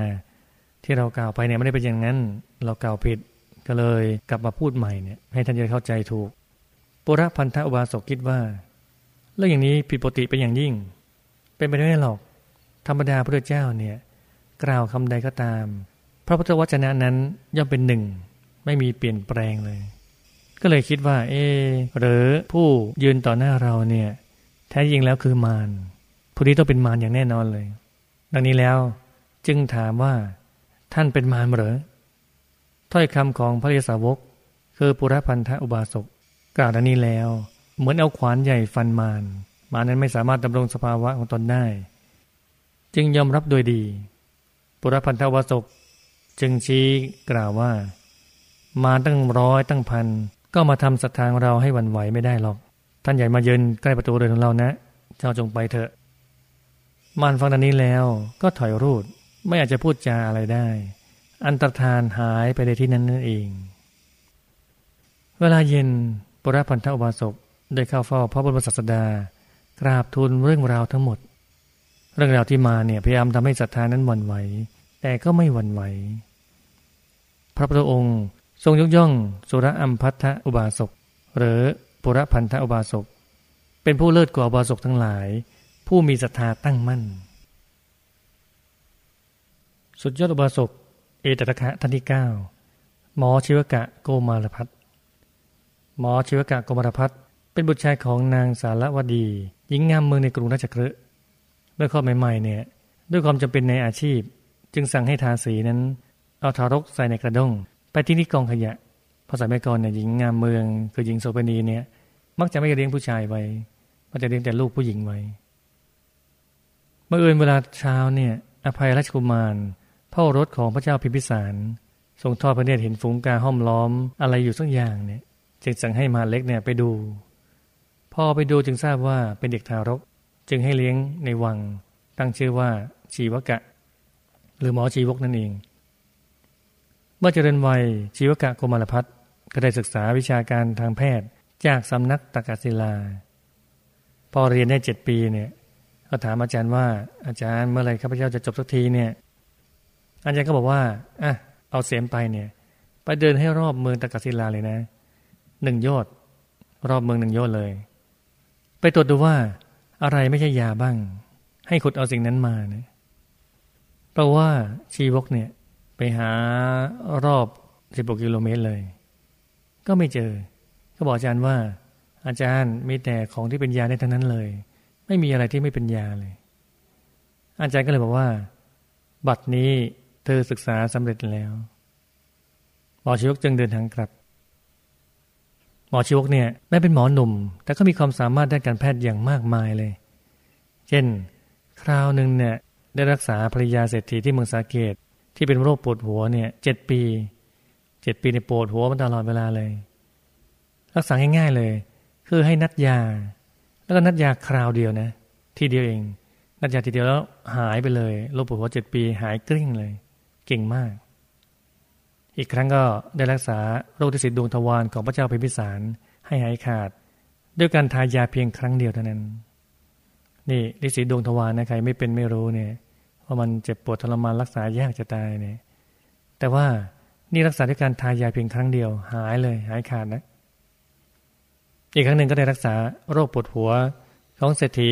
ที่เรากล่าวไปเนี่ยไม่ได้เป็นอย่างนั้น เรากล่าวผิดก็เลยกลับมาพูดใหม่เนี่ย ให้ท่านจะเข้าใจถูกปุระพันธอุบาสกคิดว่าเรื่องอย่างนี้ผิดปกติเป็นอย่างยิ่ง เป็นไปไม่ได้หรอก ธรรมดาพระเจ้าเนี่ย กล่าวคำใดก็ตาม พระพุทธวจนะนั้นย่อมเป็นหนึ่ง ไม่มีเปลี่ยนแปลงเลย ก็เลยคิดว่า เอหรือผู้ยืนต่อหน้าเราเนี่ย แท้จริงแล้วคือมารผู้นี้ต้องเป็นมารอย่างแน่นอนเลย ดังนี้แล้วจึงถามว่าท่านเป็นมารหรือถ้อยคำของพระเยสาวก คือปุรพันธอุบาสกกล่าวดังนี้แล้ว เหมือนเอาขวานใหญ่ฟันมารมานั้นไม่สามารถดำรงสภาวะของตนได้ จึงยอมรับโดยดี ปุรพันธอุบาสก จึงชี้กล่าวว่า มาตั้งร้อยตั้งพันก็มาทำศรัทธาเราให้วันไหวไม่ได้หรอก ท่านใหญ่มาเยินใกล้ประตูเรือนของเรานะ เจ้าจงไปเถอะมารฟังดังนี้แล้วก็ถอยรูดไม่อาจจะพูดจาอะไรได้ อันตรธานหายไปในที่นั้นนั่นเอง เวลาเย็นปรพันธอุบาสกได้เข้าเฝ้าพระบรมศาสดากราบทูลเรื่องราวทั้งหมด เรื่องราวที่มาเนี่ยพยายามทำให้ศรัทธานั้นหวั่นไหว แต่ก็ไม่หวั่นไหว พระพุทธองค์ทรงยกย่องสุรอัมพัทธอุบาสกหรือปุรพันธอุบาสกเป็นผู้เลิศกว่าอุบาสกทั้งหลาย ผู้มีศรัทธาตั้งมั่น สุดยอดอุบาสกเอตตะคะท่านที่เก้าหมอชีวกะโกมารพัฒหมอชีวกะโกมารพัฒเป็นบุตรชายของนางสารวดี หญิงงามเมืองในกรุงราชคฤห์เมื่อข้อใหม่ๆเนี่ยด้วยความจำเป็นในอาชีพ จึงสั่งให้ทาสีนั้น เอาทารกใส่ในกระด้ง ไปที่ที่กองขยะพอสมัยก่อนเนี่ยหญิงงามเมือง คือหญิงโสเภณีเนี่ย มักจะไม่เลี้ยงผู้ชายไว้มันจะเลี้ยงแต่ลูกผู้หญิงไว้เมื่อเอินเวลาเช้าเนี่ยอภัยราชกุมารพระรถของพระเจ้าพิมพิสารทรงทอดพระเนตรเห็นฝูงกาห้อมล้อมอะไรอยู่สักอย่างเนี่ย จึงสั่งให้มาเล็กเนี่ยไปดู พ่อไปดูจึงทราบว่าเป็นเด็กทารก จึงให้เลี้ยงในวัง ตั้งชื่อว่าชีวกะ หรือหมอชีวกนั่นเอง เมื่อเจริญวัยชีวกะโกมารพัฒก็ได้ศึกษาวิชาการทางแพทย์จากสำนักตากศิลา พอเรียนได้เจ็ดปีเนี่ยก็ถามอาจารย์ว่าอาจารย์เมื่อไรข้าพเจ้าจะจบสักทีเนี่ย อาจารย์ก็บอกว่าอะเอาเสียมไปเนี่ย ไปเดินให้รอบเมืองตะกัศิลาเลยนะหนึ่งยอดรอบเมืองหนึ่งยอดเลย ไปตรวจดูว่าอะไรไม่ใช่ยาบ้าง ให้ขุดเอาสิ่งนั้นมาเนี่ย เพราะว่าชีวกเนี่ย ไปหารอบสิบกกิโลเมตรเลย ก็ไม่เจอ ก็บอกอาจารย์ว่า อาจารย์มีแต่ของที่เป็นยาในทั้งนั้นเลย ไม่มีอะไรที่ไม่เป็นยาเลย อาจารย์ก็เลยบอกว่า บัดนี้เธอศึกษาสำเร็จแล้วหมอชีวกจึงเดินทางกลับ หมอชีวกเนี่ยแม้เป็นหมอหนุ่ม แต่ก็มีความสามารถด้านการแพทย์อย่างมากมายเลย เช่น คราวหนึ่งเนี่ย ได้รักษาภรรยาเศรษฐีที่เมืองสาเกตที่เป็นโรคปวดหัวเนี่ยเจ็ดปีเจ็ดปีในปวดหัวมันตลอดเวลาเลย รักษาง่ายๆเลย คือให้นัดยา แล้วก็นัดยาคราวเดียวนะ ทีเดียวเอง นัดยาทีเดียวแล้วหายไปเลยโรคปวดหัวเจ็ดปีหายกลิ้งเลย เก่งมาก อีกครั้งก็ได้รักษาโรคที่สิดดวงทวารของพระเจ้าพิมพิสารให้หายขาด ด้วยการทายาเพียงครั้งเดียวเท่านั้น นี่ฤทธิ์สีดวงทวารนะใครไม่เป็นไม่รู้เนี่ยว่ามันเจ็บปวดทรมานรักษายากจะตายเนี่ย แต่ว่านี่รักษาด้วยการทายาเพียงครั้งเดียว หายเลย หายขาดนะ อีกครั้งหนึ่งก็ได้รักษาโรคปวดหัว ของเศรษฐี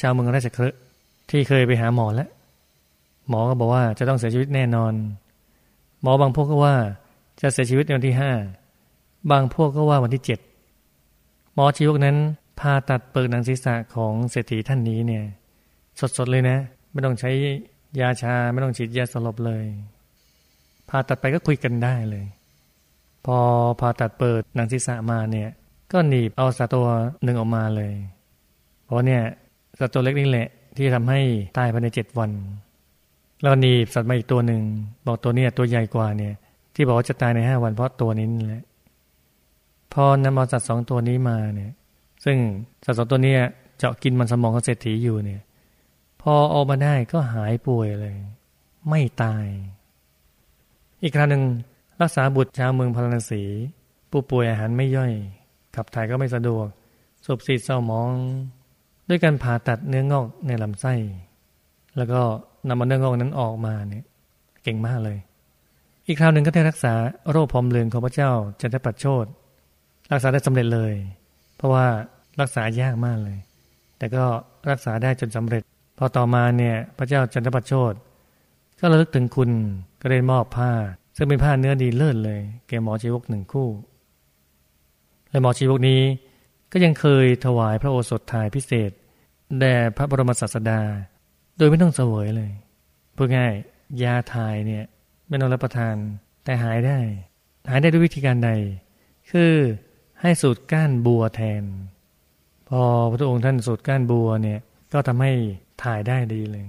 ชาวเมืองราชคฤห์ที่เคยไปหาหมอแล้ว หมอก็บอกว่าจะต้องเสียชีวิตแน่นอน หมอบางพวกก็ว่าจะเสียชีวิตในวันที่ห้าบางพวกก็ว่าวันที่เจ็ดหมอชีวกนั้น พาตัดเปิดหนังศีรษะของเศรษฐีท่านนี้เนี่ย สดๆเลยนะ ไม่ต้องใช้ยาชา ไม่ต้องฉีดยาสลบเลยพาตัดไปก็คุยกันได้เลย พอพาตัดเปิดหนังศีรษะมาเนี่ย ก็หนีบเอาสัตว์ตัวหนึ่งออกมาเลย เพราะเนี่ยสัตว์ตัวเล็กนี่แหละ ที่ทำให้ตายภายในเจ็ดวัน แล้วหนีบสัตว์มาอีกตัวหนึ่งบอกตัวเนี้ยตัวใหญ่กว่าเนี่ย ที่บอกว่าจะตายในห้าวันเพราะตัวนี้นแหละพอนำเอาสัตว์สองตัวนี้มาเนี่ย ซึ่งสัตว์สองตัวนี้เจาะกินมันสมองของเศรษฐีอยู่เนี่ย พอออกมาได้ก็หายป่วยเลย ไม่ตาย อีกครั้งหนึ่งรักษาบุตรชาวเมืองพาราณสีผู้ป่วยอาหารไม่ย่อย ขับถ่ายก็ไม่สะดวกสูบสีดเศร้ามอง ด้วยการผ่าตัดเนื้องอกในลำไส้ แล้วก็นำเอาเนื้องอกนั้นออกมาเนี่ย เก่งมากเลย อีกคราวหนึ่งก็ได้รักษาโรคพรมเลืองของพระเจ้าจันทปัตโชตรักษาได้สำเร็จเลย เพราะว่า รักษายากมากเลย แต่ก็รักษาได้จนสำเร็จ พอต่อมาเนี่ยพระเจ้าจันทประโชดก็ระลึกถึงคุณก็ได้มอบผ้า ซึ่งเป็นผ้าเนื้อดีเลิศเลย แก่หมอชีวกหนึ่งคู่ และหมอชีวกนี้ก็ยังเคยถวายพระโอสถทายพิเศษ แด่พระบรมศาสดา โดยไม่ต้องเสวยเลยพูดง่ายยาทายเนี่ยไม่ต้องรับประทานแต่หายได้ หายได้ด้วยวิธีการใด คือให้สูตรก้านบัวแทน อพระองค์ท่านสูตรก้านบัวเนี่ย ก็ทำให้ถ่ายได้ดีเลย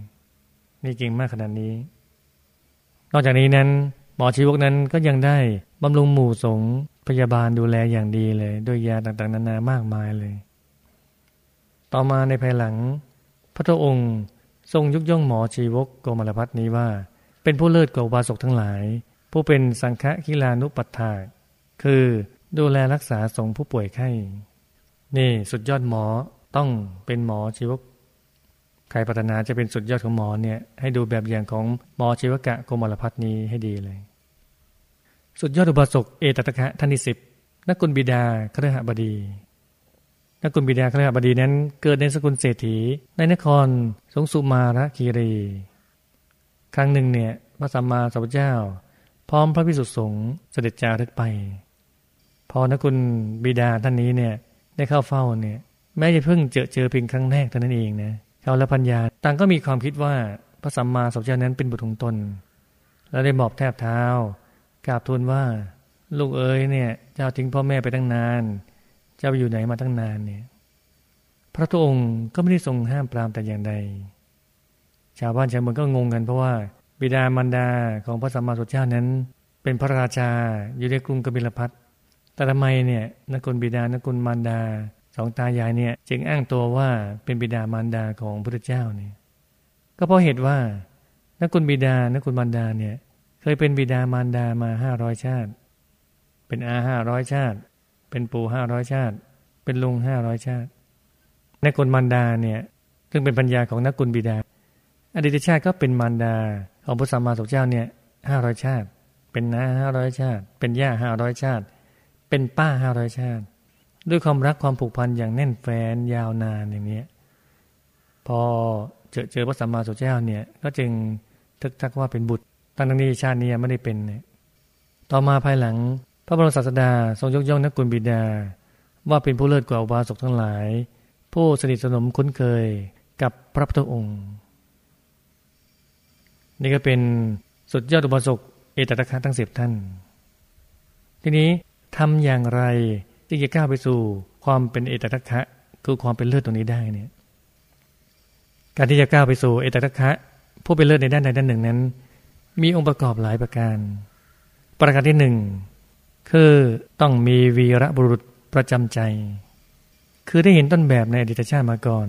นี่เก่งมากขนาดนี้ นอกจากนี้นั้น หมอชีวกนั้นก็ยังได้บำรุงหมู่สงพยาบาลดูแลอย่างดีเลย ด้วยยาต่างๆ นานามากมายเลย ต่อมาในภายหลัง พระองค์ทรงยกย่องหมอชีวกโกมารพัฒนี้ว่า เป็นผู้เลิศกว่าบาศกทั้งหลาย ผู้เป็นสังฆกิลานุปัฏฐาคือดูแลรักษาสงผู้ป่วยไข้ นี่สุดยอดหมอต้องเป็นหมอชีวกใครปรารถนาจะเป็นสุดยอดของหมอเนี่ยให้ดูแบบอย่างของหมอชีวกะโกมลพัฒนี้ให้ดีเลย สุดยอดอุบาสกเอตตะคะท่านที่สิบนักกุลบิดาครหบดี นักกุลบิดาครหบดีนั้น เกิดในสกุลเศรษฐี ในนครสงสุมาระคีรี ครั้งหนึ่งเนี่ยพระสัมมาสัมพุทธเจ้า พร้อมพระพิสุทธิสงฆ์เสด็จจาริกไป พอนะคุณบิดาท่านนี้เนี่ย ได้เข้าเฝ้าเนี่ยแม้จะเพิ่งเจอเจอเพียงครั้งแรกเท่านั้นเองนะเขาและพัญญาต่างก็มีความคิดว่าพระสัมมาสัมพุทธเจ้านั้นเป็นบุตรของตน แล้วได้หมอบแทบเท้ากราบทูลว่า ลูกเอ๋ยเนี่ย เจ้าทิ้งพ่อแม่ไปตั้งนาน เจ้าไปอยู่ไหนมาตั้งนานเนี่ย พระองค์ก็ไม่ได้ทรงห้ามปรามแต่อย่างใด ชาวบ้านชาวเมืองก็งงกันเพราะว่าบิดามารดาของพระสัมมาสัมพุทธเจ้านั้น เป็นพระราชาอยู่ในกรุงกบิลพัท แต่ทำไมเนี่ยนกุลบิดานกุลมารดาสองตายายเนี่ย จึงอ้างตัวว่าเป็นบิดามารดาของพระเจ้าเนี่ย ก็เพราะเหตุว่านกุลบิดานกุลมารดาเนี่ย เคยเป็นบิดามารดามาห้าร้อยชาติ เป็นอาห้าร้อยชาติ เป็นปู่ห้าร้อยชาติ เป็นลุงห้าร้อยชาตินกุลมารดาเนี่ยซึ่งเป็นปัญญาของนกุลบิดา อดีตชาติก็เป็นมารดาของพระสัมมาสัมพุทธเจ้าเนี่ยห้าร้อยชาติ เป็นน้าห้าร้อยชาติ เป็นย่าห้าร้อยชาติ เป็นป้าห้าร้อยชาติ ด้วยความรักความผูกพันอย่างแน่นแฟนยาวนานอย่างนี้พอเจอเจอพระสัมมาสัมพุทธเจ้าเนี่ย ก็จึงทึกทักว่าเป็นบุตรตั้งนี้ชาตินี้ไม่ได้เป็นเนี่ยต่อมาภายหลัง พระบรมศาสดาทรงยกย่องนักกุลบิดา ว่าเป็นผู้เลิศกว่าอุบาสกทั้งหลาย ผู้สนิทสนมคุ้นเคยกับพระพุทธองค์ นี่ก็เป็นสุดยอดอุบาสกเอตตะคะทั้งสิบท่าน ทีนี้ ทำอย่างไรที่จะก้าวไปสู่ความเป็นเอตทัคคะคือความเป็นเลิศตรงนี้ได้เนี่ย การที่จะก้าวไปสู่เอตทัคคะผู้เป็นเลิศในด้านใดด้านหนึ่งนั้น มีองค์ประกอบหลายประการ ประการที่หนึ่งคือต้องมีวีระบุรุษประจำใจ คือได้เห็นต้นแบบในอดีตชาติมาก่อน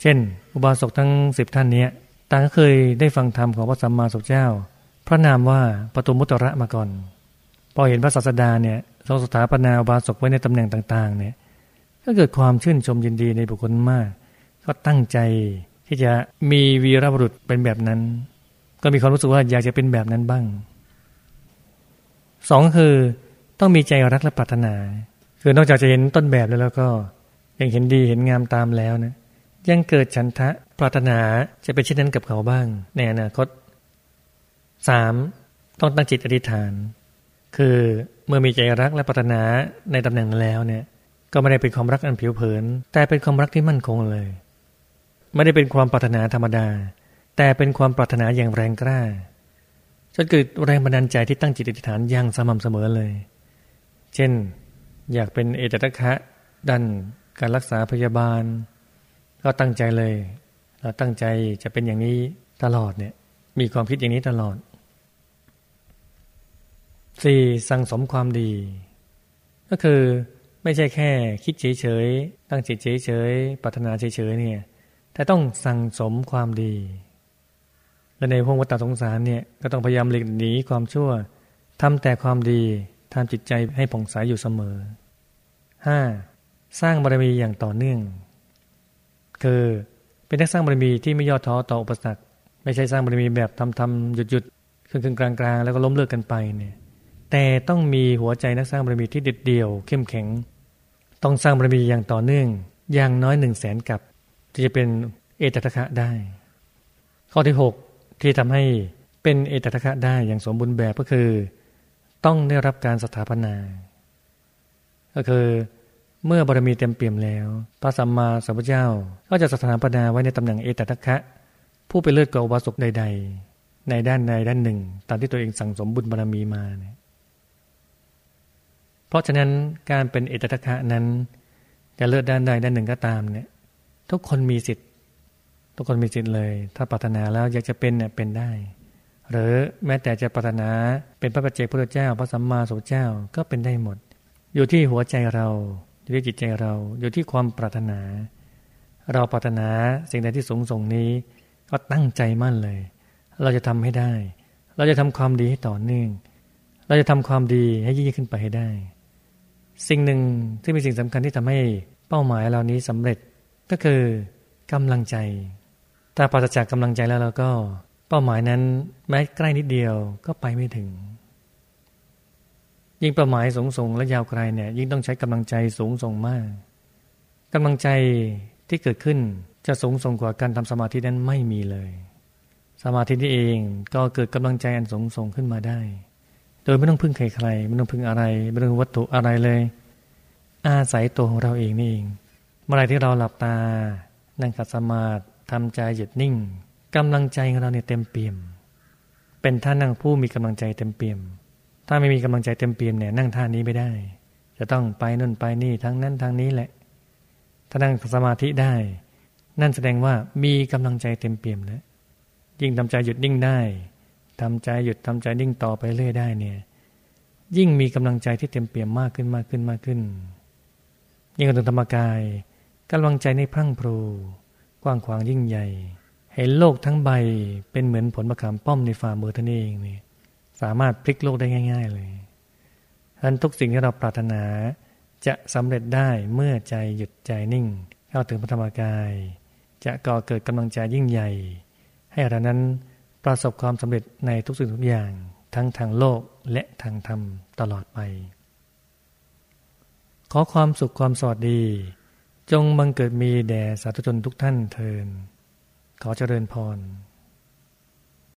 เช่น อุบาสกทั้งสิบท่านนี้ต่างก็เคยได้ฟังธรรมของพระสัมมาสัมพุทธเจ้า พระนามว่าปตุมุตระมาก่อน พอเห็นพระศาสดาเนี่ย ทรงสถาปนาบาศกไว้ในตำแหน่งต่าง ๆ เนี่ยก็เกิดความชื่นชมยินดีในบุคคลมาก ก็ตั้งใจที่จะมีวีรบุรุษเป็นแบบนั้น ก็มีความรู้สึกว่าอยากจะเป็นแบบนั้นบ้างสองคือต้องมีใจรักและปรารถนา คือนอกจากจะเห็นต้นแบบแล้วแล้วก็ยังเห็นดีเห็นงามตามแล้วนะยังเกิดฉันทะปรารถนาจะเป็นเช่นนั้นกับเขาบ้างในอนาคตสามต้องตั้งจิตอธิษฐาน คือเมื่อมีใจรักและปรารถนาในตำแหน่งนั้นแล้วเนี่ย ก็ไม่ได้เป็นความรักอันผิวเผิน แต่เป็นความรักที่มั่นคงเลย ไม่ได้เป็นความปรารถนาธรรมดา แต่เป็นความปรารถนาอย่างแรงกล้าจนเกิดแรงบันดาลใจที่ตั้งจิตอธิษฐานอย่างสม่ำเสมอเลย เช่น อยากเป็นเอตตะคะดันการรักษาพยาบาล ก็ตั้งใจเลย เราตั้งใจจะเป็นอย่างนี้ตลอดเนี่ย มีความคิดอย่างนี้ตลอด สี่สั่งสมความดี ก็คือไม่ใช่แค่คิดเฉยๆ ตั้งจิตเฉยๆปรารถนาเฉยๆเนี่ย แต่ต้องสั่งสมความดี และในพวงวัฏสงสารเนี่ยก็ต้องพยายามหลีกหนีความชั่วทำแต่ความดีทำจิตใจให้ผ่องใสยอยู่เสมอ 5. สร้างบารมีอย่างต่อเนื่อง คือเป็นนักสร้างบารมีที่ไม่ย่อท้อต่ออุปสรรค ไม่ใช่สร้างบารมีแบบทำทำหยุดหยุดครึ่งกลางกลางแล้วก็ล้มเลิกกันไปเนี่ย แต่ต้องมีหัวใจนักสร้างบารมีที่เด็ดเดี่ยวเข้มแข็ง ต้องสร้างบารมีอย่างต่อเนื่อง อย่างน้อยหนึ่งแสนกับที่จะเป็นเอตตะคะได้ ข้อที่ 6 ที่ทำให้เป็นเอตตะคะได้อย่างสมบูรณ์แบบก็คือ ต้องได้รับการสถาปนา ก็คือเมื่อบารมีเต็มเปี่ยมแล้ว พระสัมมาสัมพุทธเจ้าก็จะสถาปนาไว้ในตำแหน่งเอตตะคะ ผู้เป็นเลิศกว่าอุบาสกใด ๆ ในด้านใดด้านหนึ่ง ตามที่ตัวเองสั่งสมบุญบารมีมาเนี่ย เพราะฉะนั้นการเป็นเอตตะคะนั้น จะเลือกด้านใดด้านหนึ่งก็ตามเนี่ย ทุกคนมีสิทธิ์ ทุกคนมีสิทธิ์เลย ถ้าปรารถนาแล้วอยากจะเป็นเนี่ยเป็นได้ หรือแม้แต่จะปรารถนาเป็นพระปัจเจกพระเจ้า พระสัมมาสัมพุทธเจ้าก็เป็นได้หมด อยู่ที่หัวใจเรา อยู่ที่จิตใจเรา อยู่ที่ความปรารถนา เราปรารถนาสิ่งใดที่สูงส่งนี้ ก็ตั้งใจมั่นเลย เราจะทำให้ได้ เราจะทำความดีให้ต่อเนื่อง เราจะทำความดีให้ยิ่งขึ้นไปให้ได้ สิ่งหนึ่งที่เป็นสิ่งสำคัญที่ทำให้เป้าหมายเหล่านี้สำเร็จก็คือกำลังใจ ถ้าปราศจากกำลังใจแล้วเราก็เป้าหมายนั้นแม้ใกล้นิดเดียวก็ไปไม่ถึง ยิ่งเป้าหมายสูงส่งและยาวไกลเนี่ยยิ่งต้องใช้กำลังใจสูงส่งมากกำลังใจที่เกิดขึ้นจะสูงส่งกว่าการทำสมาธินั้นไม่มีเลย สมาธินี้เองก็เกิดกำลังใจอันสูงส่งขึ้นมาได้ โดยไม่ต้องพึ่งใครๆไม่ต้องพึ่งอะไร ไม่ต้องวัตถุอะไรเลย อาศัยตัวของเราเองนี่เองเมื่อไรที่เราหลับตา นั่งขัดสมาธิทำใจหยุดนิ่งกำลังใจของเราเนี่ยเต็มเปี่ยม เป็นท่านั่งผู้มีกำลังใจเต็มเปี่ยม ถ้าไม่มีกำลังใจเต็มเปี่ยมเนี่ยนั่งท่านี้ไม่ได้ จะต้องไปนู่นไปนี่ทั้งนั้นทางนี้แหละ ถ้านั่งสมาธิได้ นั่นแสดงว่ามีกำลังใจเต็มเปี่ยมแล้วยิ่งทำใจหยุดนิ่งได้ ทำใจหยุดทำใจนิ่งต่อไปเรื่อยได้เนี่ย ยิ่งมีกำลังใจที่เต็มเปี่ยมมากขึ้นมากขึ้นมากขึ้น ยิ่งกระตุ้นธรรมกายกำลังใจในพรั่งพรูกว้างขวางยิ่งใหญ่ เห็นโลกทั้งใบเป็นเหมือนผลมะขามป้อมในฝ่ามือท่านเองนี่สามารถพลิกโลกได้ง่าย ๆ เลยท่านทุกสิ่งที่เราปรารถนาจะสำเร็จได้เมื่อใจหยุดใจนิ่ง เข้าถึงพระธรรมกาย จะก่อเกิดกำลังใจยิ่งใหญ่ ให้เรานั้น ประสบความสำเร็จในทุกสิ่งทุกอย่างทั้งทางโลกและทางธรรมตลอดไป ขอความสุขความสวัสดี จงบังเกิดมีแด่สาธุชนทุกท่านเทิน ขอเจริญพร